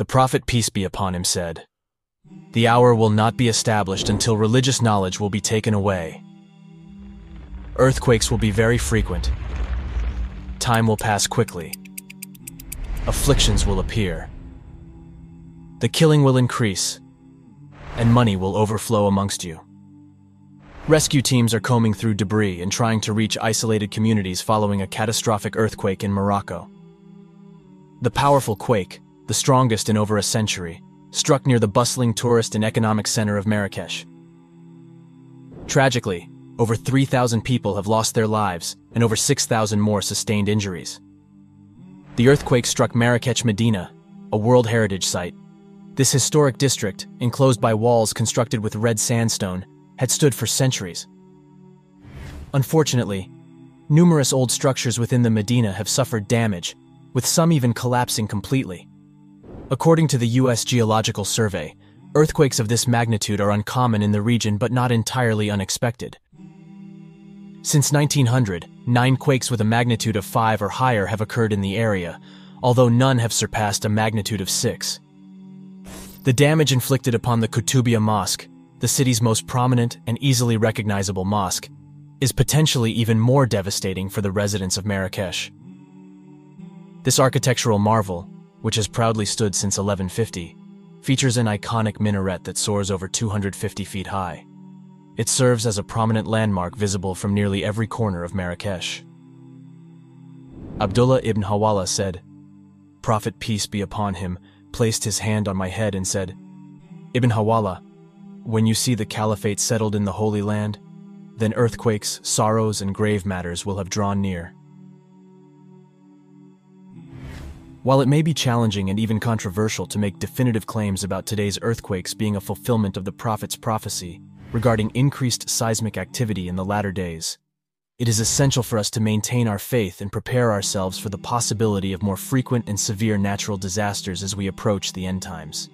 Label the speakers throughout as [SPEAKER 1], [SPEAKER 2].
[SPEAKER 1] The Prophet, peace be upon him, said, The hour will not be established until religious knowledge will be taken away. Earthquakes will be very frequent. Time will pass quickly. Afflictions will appear. The killing will increase, and money will overflow amongst you. Rescue teams are combing through debris and trying to reach isolated communities following a catastrophic earthquake in Morocco. The powerful quake, the strongest in over a century, struck near the bustling tourist and economic center of Marrakesh. Tragically, over 3,000 people have lost their lives and over 6,000 more sustained injuries. The earthquake struck Marrakech Medina, a World Heritage Site. This historic district, enclosed by walls constructed with red sandstone, had stood for centuries. Unfortunately, numerous old structures within the Medina have suffered damage, with some even collapsing completely. According to the U.S. Geological Survey, earthquakes of this magnitude are uncommon in the region but not entirely unexpected. Since 1900, nine quakes with a magnitude of 5 or higher have occurred in the area, although none have surpassed a magnitude of 6. The damage inflicted upon the Koutoubia Mosque, the city's most prominent and easily recognizable mosque, is potentially even more devastating for the residents of Marrakesh. This architectural marvel, which has proudly stood since 1150, features an iconic minaret that soars over 250 feet high. It serves as a prominent landmark visible from nearly every corner of Marrakesh. Abdullah ibn Hawala said, Prophet peace be upon him placed his hand on my head and said, Ibn Hawala, when you see the caliphate settled in the Holy Land, then earthquakes, sorrows, and grave matters will have drawn near. While it may be challenging and even controversial to make definitive claims about today's earthquakes being a fulfillment of the prophet's prophecy regarding increased seismic activity in the latter days, it is essential for us to maintain our faith and prepare ourselves for the possibility of more frequent and severe natural disasters as we approach the end times.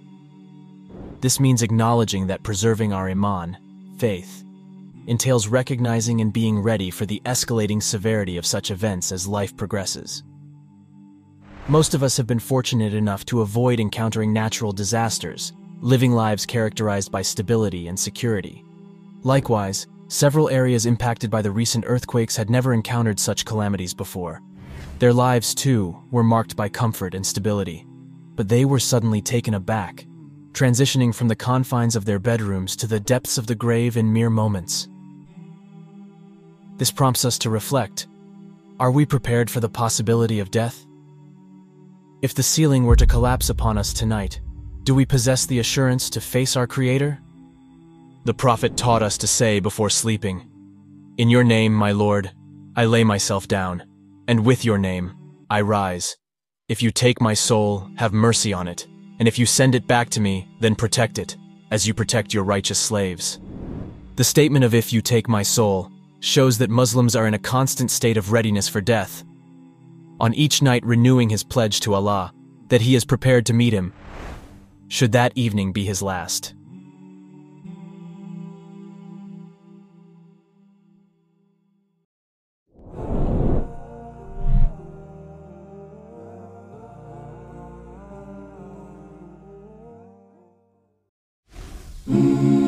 [SPEAKER 1] This means acknowledging that preserving our Iman, faith, entails recognizing and being ready for the escalating severity of such events as life progresses. Most of us have been fortunate enough to avoid encountering natural disasters, living lives characterized by stability and security. Likewise, several areas impacted by the recent earthquakes had never encountered such calamities before. Their lives, too, were marked by comfort and stability. But they were suddenly taken aback, transitioning from the confines of their bedrooms to the depths of the grave in mere moments. This prompts us to reflect Are we prepared for the possibility of death? If the ceiling were to collapse upon us tonight, do we possess the assurance to face our Creator? The Prophet taught us to say before sleeping, In your name, my Lord, I lay myself down, and with your name, I rise. If you take my soul, have mercy on it, and if you send it back to me, then protect it, as you protect your righteous slaves. The statement of if you take my soul shows that Muslims are in a constant state of readiness for death, on each night renewing his pledge to Allah that he is prepared to meet him, should that evening be his last.
[SPEAKER 2] Mm-hmm.